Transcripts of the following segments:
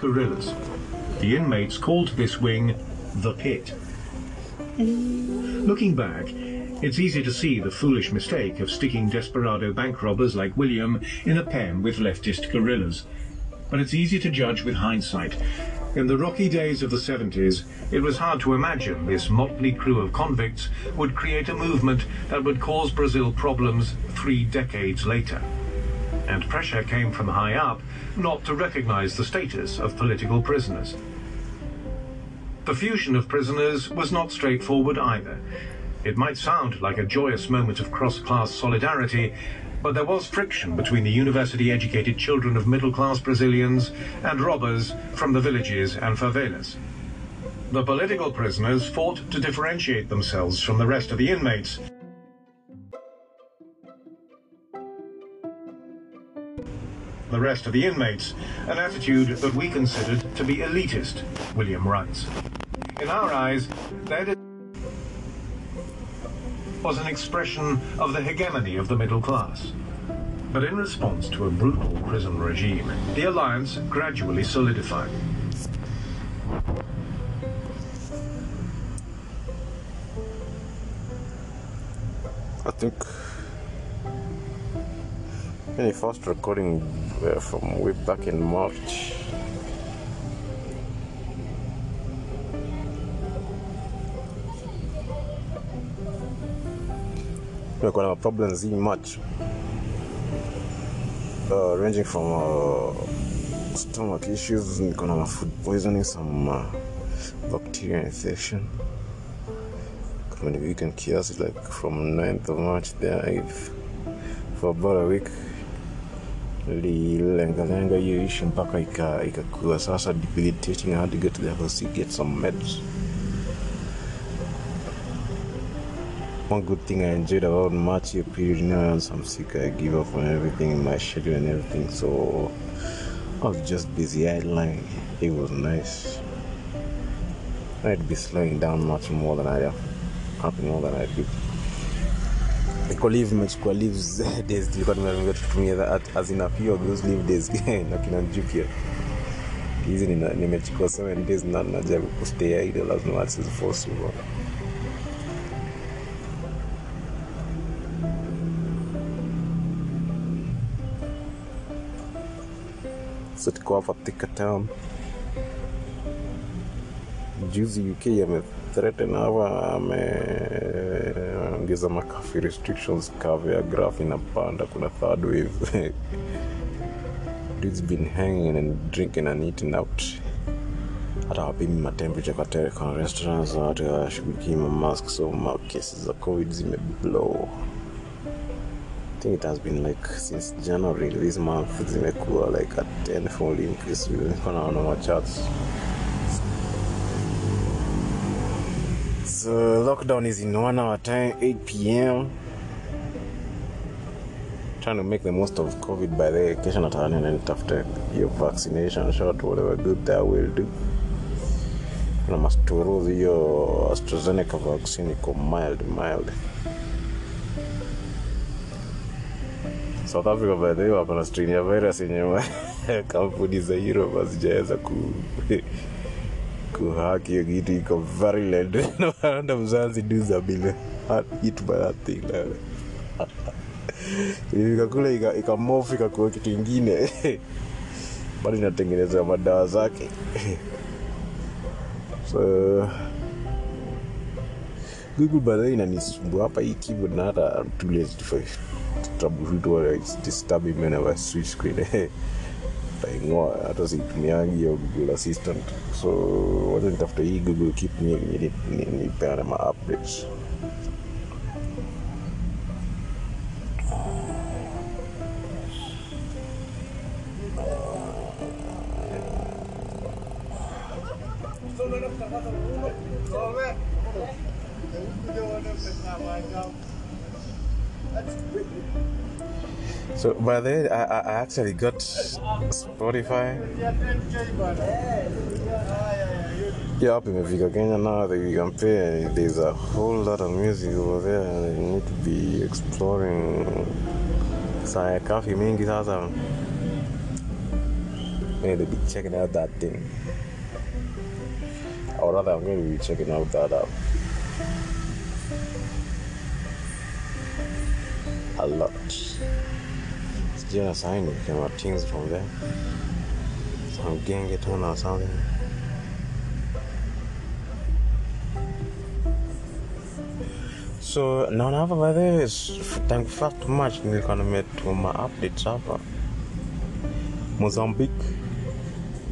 guerrillas. The inmates called this wing the pit. Looking back, it's easy to see the foolish mistake of sticking desperado bank robbers like William in a pen with leftist guerrillas. But it's easy to judge with hindsight. In the rocky days of the 70s, it was hard to imagine this motley crew of convicts would create a movement that would cause Brazil problems three decades later. And pressure came from high up not to recognize the status of political prisoners. The fusion of prisoners was not straightforward either. It might sound like a joyous moment of cross-class solidarity, but there was friction between the university-educated children of middle-class Brazilians and robbers from the villages and favelas. The political prisoners fought to differentiate themselves from the rest of the inmates. The rest of the inmates, an attitude that we considered to be elitist, William writes. In our eyes, that was an expression of the hegemony of the middle class. But in response to a brutal prison regime, the alliance gradually solidified. I think any first recording uh, from way back in March. Nimekuwa na problems hii March. Uh, ranging from uh, stomach issues, niko na food poisoning, some uh, bacteria infection. Kama ni weekend kiasi like from 9th of March there I've, for about a week nililengalenga hiyo issue mpaka ika- ikakuwa sasa debilitating I had to go to the hospital get some meds. One good thing I enjoyed about March year period now once I'm sick I give up on everything in my schedule and everything so I was just busy. Idling it was nice. I'd be slowing down much more than I am happy more than I do Niko leave days na kina hizi nimechukua 7 days na najaribu idle as much as possible. So tuko Thika town. Juzi uk amethreaten hapa ameongeza makafi restrictions cover ya graph inapanda kuna third wave. Dudes been hanging and drinking and eating out. Hata wapimi matemperature kwa, te- kwa restaurants watu hawashughulikii mamask so cases za covid zimeblow. I think it has been like since January this month zimekuwa like a tenfold increase. Naona macharts So lockdown is in one hour time, 8 p.m. Trying to make the most of COVID by the kesho nataka and after your vaccination shot whatever good that will do. Kuna masturu hiyo AstraZeneca vaccine iko mild mild. South Africa by the way wako strain ya virus yenye kampuni za Europe hazijaweza ku kuhaki hiyo kitu iko duza bila. Hit by that thing like. ilifika kule ika- ikamofu ikakuwa kitu ingine. Bado inatengeneza madawa zake. So google baadhi inanisumbua hapa hii keyboard na hata too lazy to disturbing me whenever I switch screen taingoa hata situmiangi hiyo google assistant. So wacha nitafuta hii google keep nipeane ma updates So by the way, I, I actually got Spotify. Yeah, up imefika Kenya now that you can pay. There's a whole lot of music over there. and You need to be exploring. Saa ya kafi mingi sasa. I need to be checking out that thing. Or rather, I'm going to be checking out that app. A lot. Sijui na sahi nikiona things from there. Some gengetone or something. So naona hapa is- tangu first March nilikuwa nimetuma updates hapa Mozambique,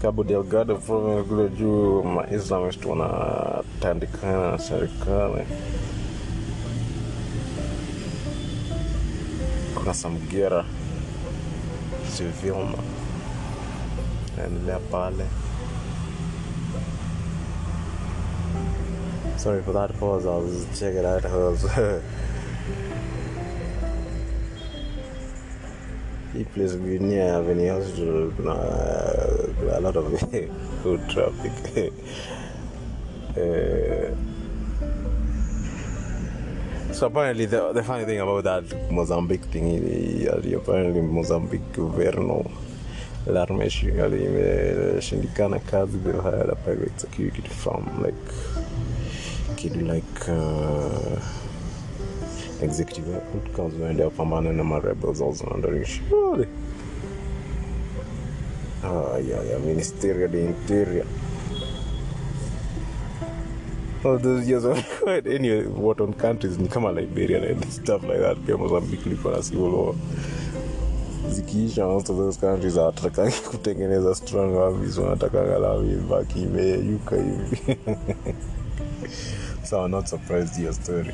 Cabo Delgado province kule juu maislamist wanatandikana na serikali. Kuna samgera civilma naendelea pale. Sorry for that pause. I was checking out hers. Hii place near Avenue Hospital a lot of food traffic. Eh, so apparently the, the funny thing about that Mozambique thing apparently Mozambique governor imeshindikana kazi they hired a private security firm like kid like uh, executive outcomes waende wapambane na marebels also wondering surely. Ah, yeah, yeah, ministerial the interior all those years of quite any what on countries ni kama Liberia and stuff like that pia Mozambique liko na civil war zikiisha most of those countries hawatakangi kutengeneza strong armies wanatakanga angalau ibaki imeyeyuka hivi so I'm not surprised your story.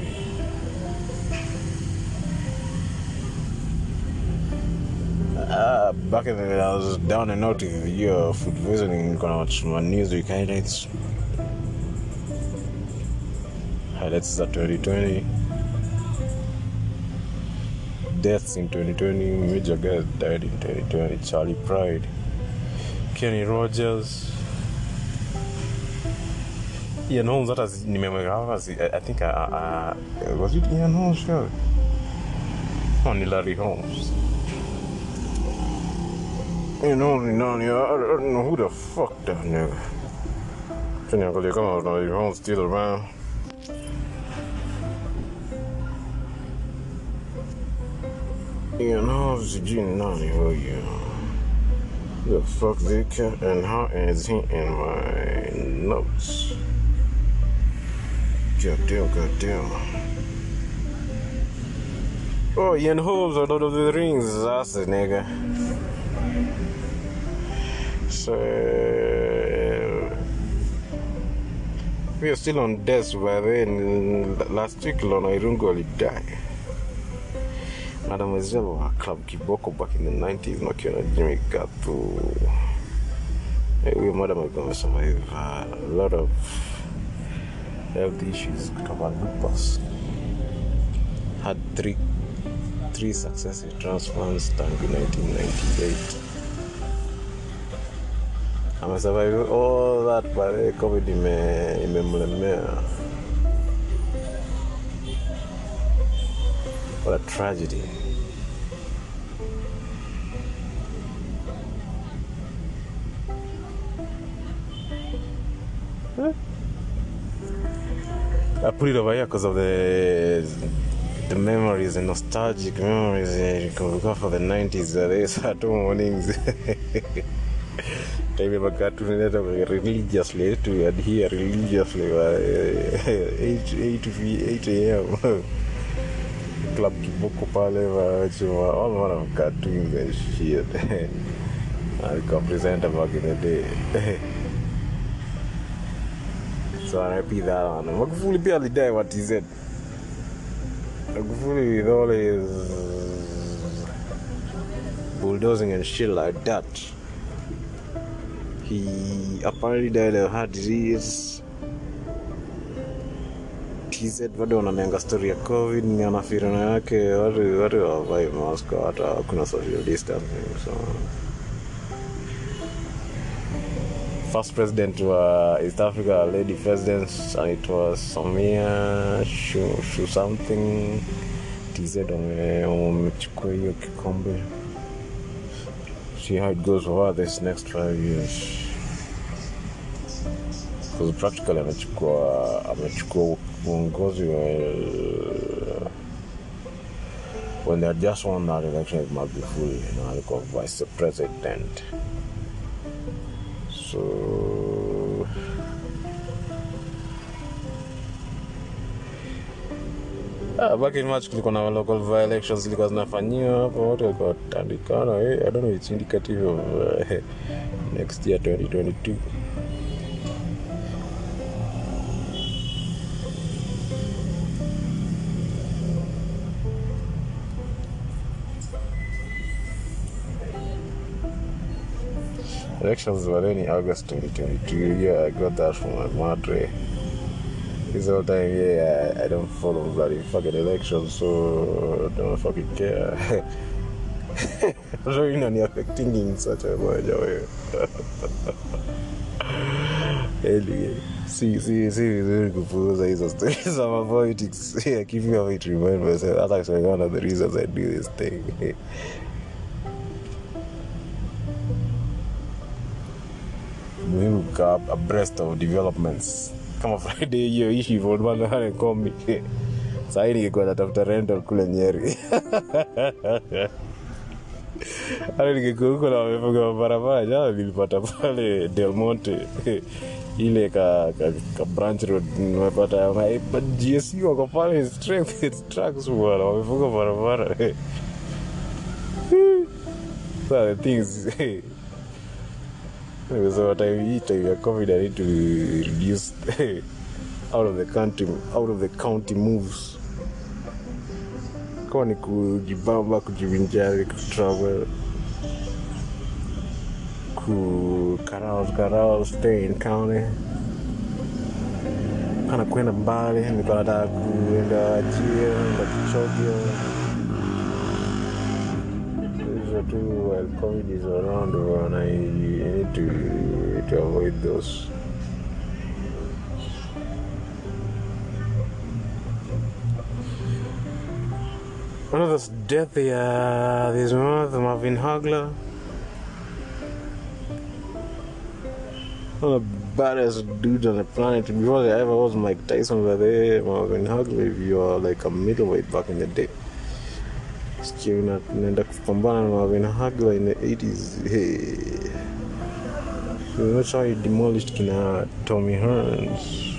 Uh, back in the I was down and out with your food poisoning, gonna watch my newsweek highlights. Highlights at 2020. Deaths in 2020. Major guys died in 2020. Charley Pride, Kenny Rogers, Ian Holmes si- nimemweka I I think I, I, I, was it Ian Holmes sure? Oh, Larry Holmes. Ni nani? I, I don't know who the fuck that nigga. Tuniangalia kama Larry Holmes still around. Holmes sijui ni nani huyu. The fuck they cat and how is he in my notes? Goddamn, goddamn. Oh, Ian Holmes or Lord of the Rings, that's the nigga. So uh, we are still on death by then last week Lorna Irungu alidai. Mademoiselle wa Club Kiboko back in the 90s wakiwa na Jimmy Gatu. Eh, Huyo madam alikuwa amesurvive a lot of health issues kutoka lupus. Had three, three successive transplants tangu 1998. Amesurvive all that baadaye COVID ime- What a tragedy. I put it over here because of the the memories, the nostalgic memories I can for the 90s. Uh, they Saturday mornings. Time of cartoon religiously to adhere religiously by uh, 8 8 8 a.m. Club Kiboko pale wachuma all manner of cartoons and shit. I can present back in the day. so I repeat that one. Magufuli pia alidai what he said. Magufuli with all his bulldozing and shit like that. He apparently died of heart disease. TZ bado wananianga story ya covid ni anafirana yake watu hawavai mask hata kuna social distancing so. First president wa East Africa lady president anaitwa Samia shu, something TZ wamechukua hiyo kikombe. See how it goes over this next five years. Practically amechukua amechukua wa- when they just won that election with Magufuli na alikuwa vice president so Ah, back in March kulikuwa na local by elections zilikuwa zinafanyiwa hapo, watu walikuwa watandikana. Eh, I don't know it's indicative of uh, next year 2022. Elections were in August 2022. Yeah, I got that from my madre. This whole time, yeah, I don't follow bloody fucking elections, so I don't fucking care. so you know, affecting in such a way. Anyway, see, see, see, vizuri kupuuza hizo stories za my politics. Yeah, keep me away to remind myself. That's actually one of the reasons I do this thing. Muhimu kukaa abreast of developments. Kama friday hiyo ishi volmanaanekomi sahii ningekuwa natafuta rental kule nyeri. Hata ningekuwa huko na wamefunga mabarabara jana nilipata pale delmonte ile ka, ka, ka branch road nimepata ma- gsc wako pale trucks bwana wamefunga barabara so the things so time hii out of the county moves. Kama ni kujibamba kujivinjari kutravel ku carouse carouse stay in county. Kana kwenda mbali nataka kuenda jia enda tu while covid is around and I need to, to avoid those One of those death uh, this month, Marvin Hagler. One of the baddest dudes on the planet. Before there ever was Mike Tyson, but there, Marvin Hagler, if you are like a middleweight back in the day. Sikia una- unaenda kupambana na Hagler in the 80s. Hey. That's how he demolished kina Tommy Hearns.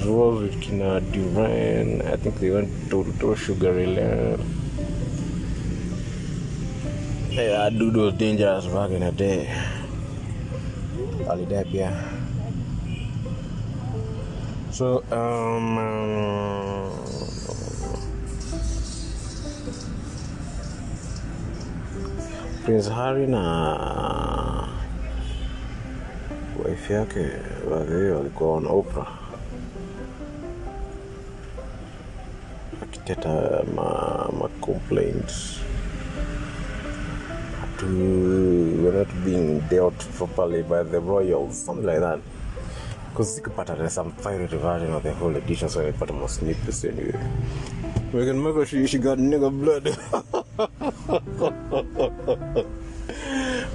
It was with Kina Duran. I think they went to, to Sugar Ray. Hey, that dude was dangerous back in the day. Alidai pia. So, um, uh, Prince Harry na wife yake wagei walikuwa wana Oprah. Akiteta ma, ma to not being dealt properly by the royals something like that. Because sikupata there's she, she got nigga blood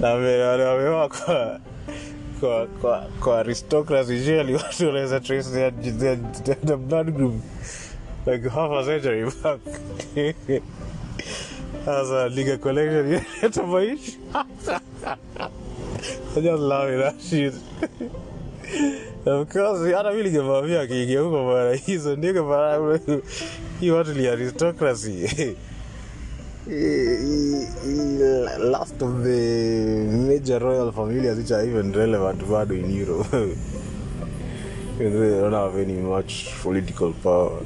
na vile kwa kwa kwa kwa aristocracy usually watu wanaweza trace their, their, their blood group. Like half a century back. Sasa liga collection yetu maishi I just love that shit. Of course hata mi ningemwambia akiingia huko bana hizo ndio bana hii watu ni aristocracy last of the major royal families which are even relevant bado in Europe. they don't have any much political power.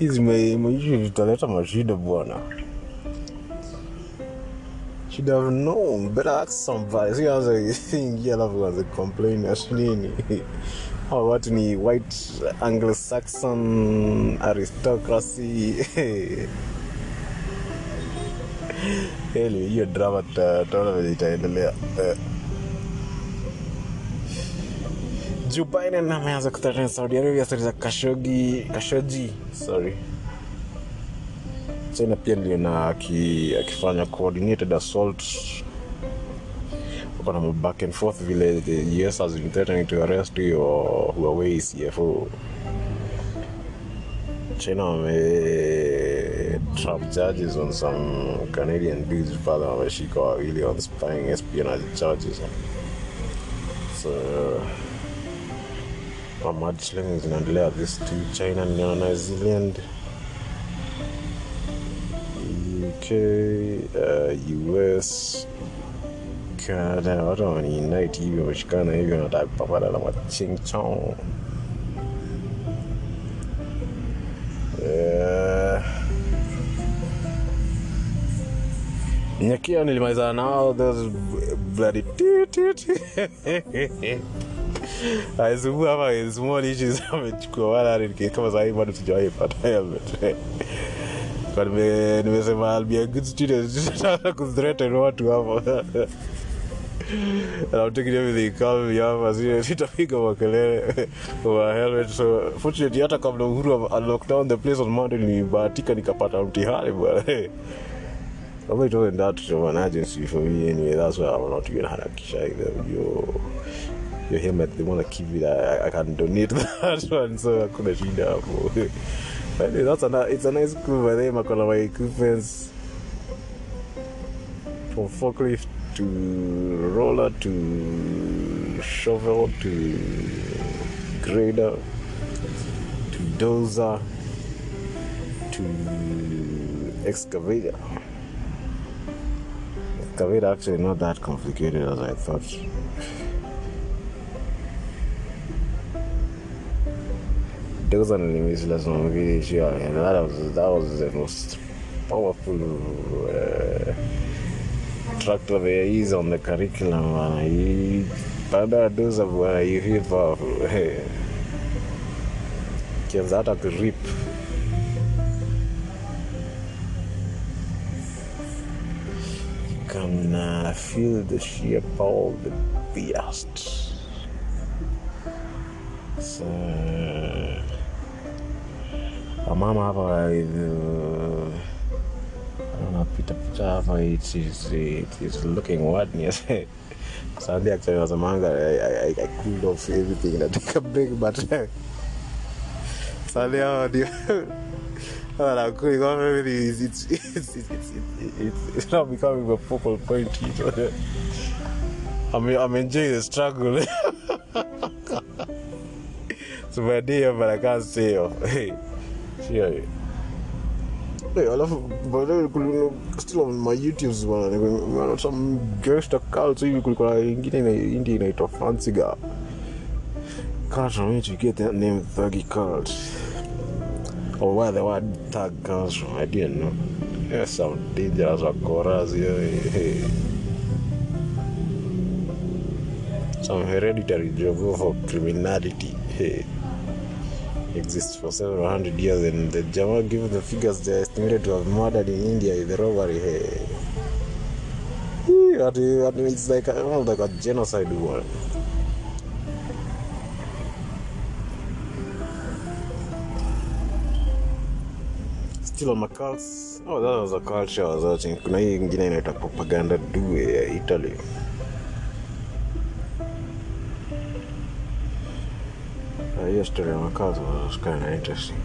Hizi maishu vitaleta mashida bwana. Should have known. Better ask somebody. See how's a thing here alafu anze complain ati nini. Hawa watu ni white Anglo-Saxon aristocracy. Heli, hiyo drama tutaona itaendelea. Biden ameanza kuthreaten Saudi Arabia stori za kashogi kashoji sorry. china pia niliona akifanya coordinated assault kuna back and forth vile the us has been threatening to arrest your huawei cfo china wame trap charges on some canadian dudes pale wameshika wawili on spying espionage charges so mudslinging zinaendelea this to china na new zealand? Uk uh, us Canada, watu wameniunite hivi wameshikana hivi wanataka kupambana na machingchong nyakia nilimalizana nao bloody aisumbua hapa small issues amechukua wala kama sahii bado sijawahi pata nimesema I'll be a good student. Sasa watu hapo. And I'm taking everything. Calm hapa sitapiga makelele. Wa helmet so fortunately hata kabla uhuru lockdown the place on Monday nilibahatika nikapata mtihani bwana kama it wasn't that of an agency for me anyway. That's why I'm not even harakisha either. Your your helmet they want to keep it I, I can donate that one so hakuna shida hapo But anyway, that's a, it's a nice school by them. Akona my equipments. From forklift to roller to shovel to grader to dozer to excavator. Excavator actually not that complicated as I thought. Dozer nilimisi lazima mvili and that was that was the most powerful uh, tractor there is on the curriculum bwana. Hii- baada doza bwana you feel powerful kianza hata kurip you can uh, feel the sheer power of the beast. So wamama hapa uh, anapita pita hapa it is, it is looking near Sunday actually was a manga I, I, I cooled off everything and I took a break but how do you Well, I'm is it's it's, it's, it's, it's, not becoming a focal point you know? I'm, I'm enjoying the struggle it's my day but I can't say. Oh. hey sure Hey, alafu baadaye still on my youtubes bana nimeona some gangster cult hivi kulikuwa na ingine ina india inaitwa fancy girl can't remember to get that name thuggy cult or where the word thug comes from i didn't know Yeah, some dangerous wakoras here hey. some hereditary job for criminality hey exists for several hundred years and the Jama give the figures they are estimated to have murdered in India with robbery hey. What, ati it's like well, like a genocide war on my cults oh that was a culture I was watching. Kuna hii ingine inaitwa propaganda due ya Italy. Uh, hiyo story ya makazi was kind of interesting.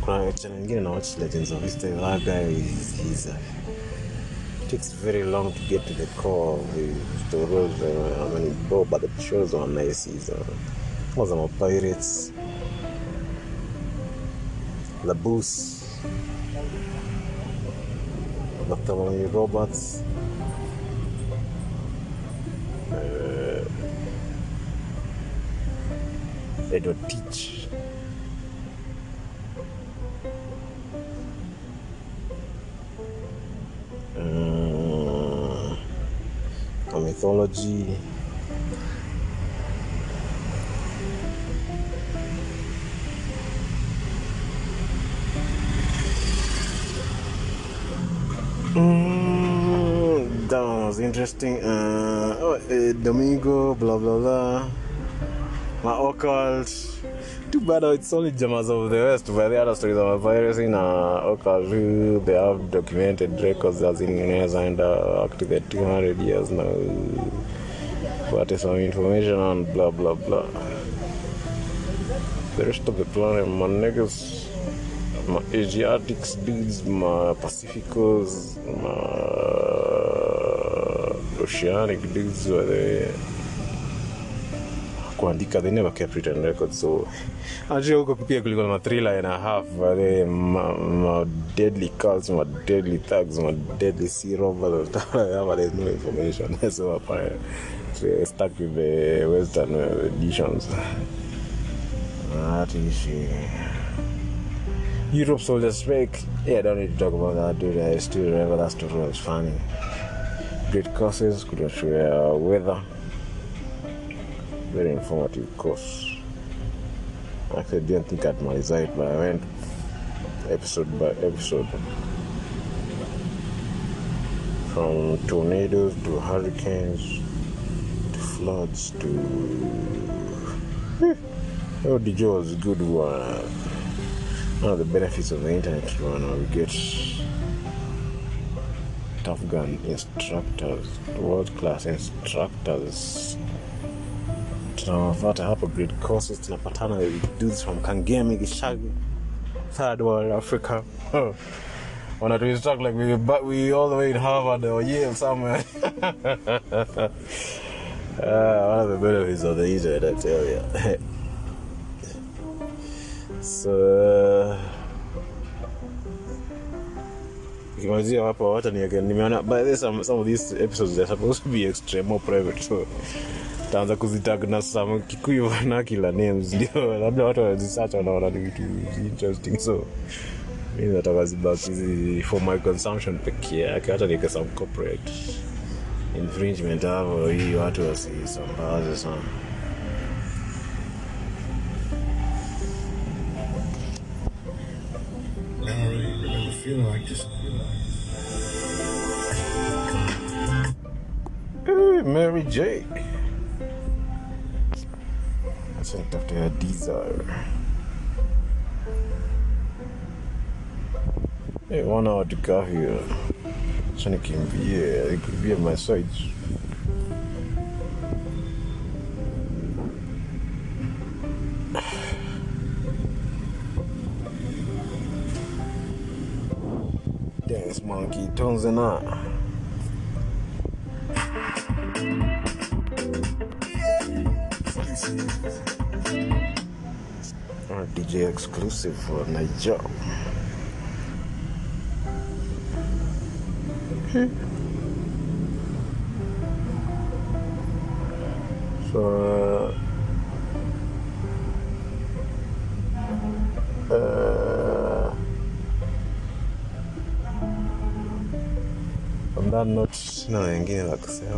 Kuna channel ingine na watch legends of history that guy is, he's it takes very long to get to the core of the stories uh, I mean bro but the shows are nice he's uh, was a pirates the Dr. Wayne Roberts Edward Teach. Mythology. Interesting. Uh, oh, uh, Domingo, blah blah blah. My occult too bad it's only Jamas of the West, but the other stories of piracy in uh, occult, they have documented records as in Indonesia and uh, active 200 years now. But is some information and blah blah blah. The rest of the planet, my niggas, my Asiatics dudes, my Pacificos, my Oceanic dudes there kuandika they never kept written records so actually huko pia kulikuwa na thriller and a half wale ma, ma deadly cults ma deadly thugs ma deadly sea robbers but there's no information. So so stuck with the western editions. That is Europe Soldier Spec. yeah I don't need to talk about that dude. I still remember that story was funny great courses show uh, weather very informative course. Actually, I didn't think I'd memorize it, but I went episode by episode. From tornadoes to hurricanes to floods to. Oh, the was good one. One of the benefits of the internet, one, we get Gun instructors, world class instructors. Tunawafata hapa great courses tunapatana with dudes from kangemi gishagi third world africa. Oh. wanna to instruct like we but we all the way in harvard or yale somewhere. Uh, one of the benefits of the internet i tell you so ukimalizia hapa hata nimeona by the some, some of these episodes are supposed to be extreme or private so taanza kuzitag na some kikuyu vernacular names. Ndio labda watu wanazisearch wanaona ni vitu interesting so mi nataka zibaki for my consumption pekee yake hata nika some corporate infringement hapo hii watu wasisambaze sana feeling like this. Hey, Mary J. Acha nitafute ya Desire. Hey, one hour to go here. Acha nikimbie, nikimbie my sides. Monkey, tones and out. Or DJ exclusive for Niger. so, uh, Buenas noches, una bendición, la que sea,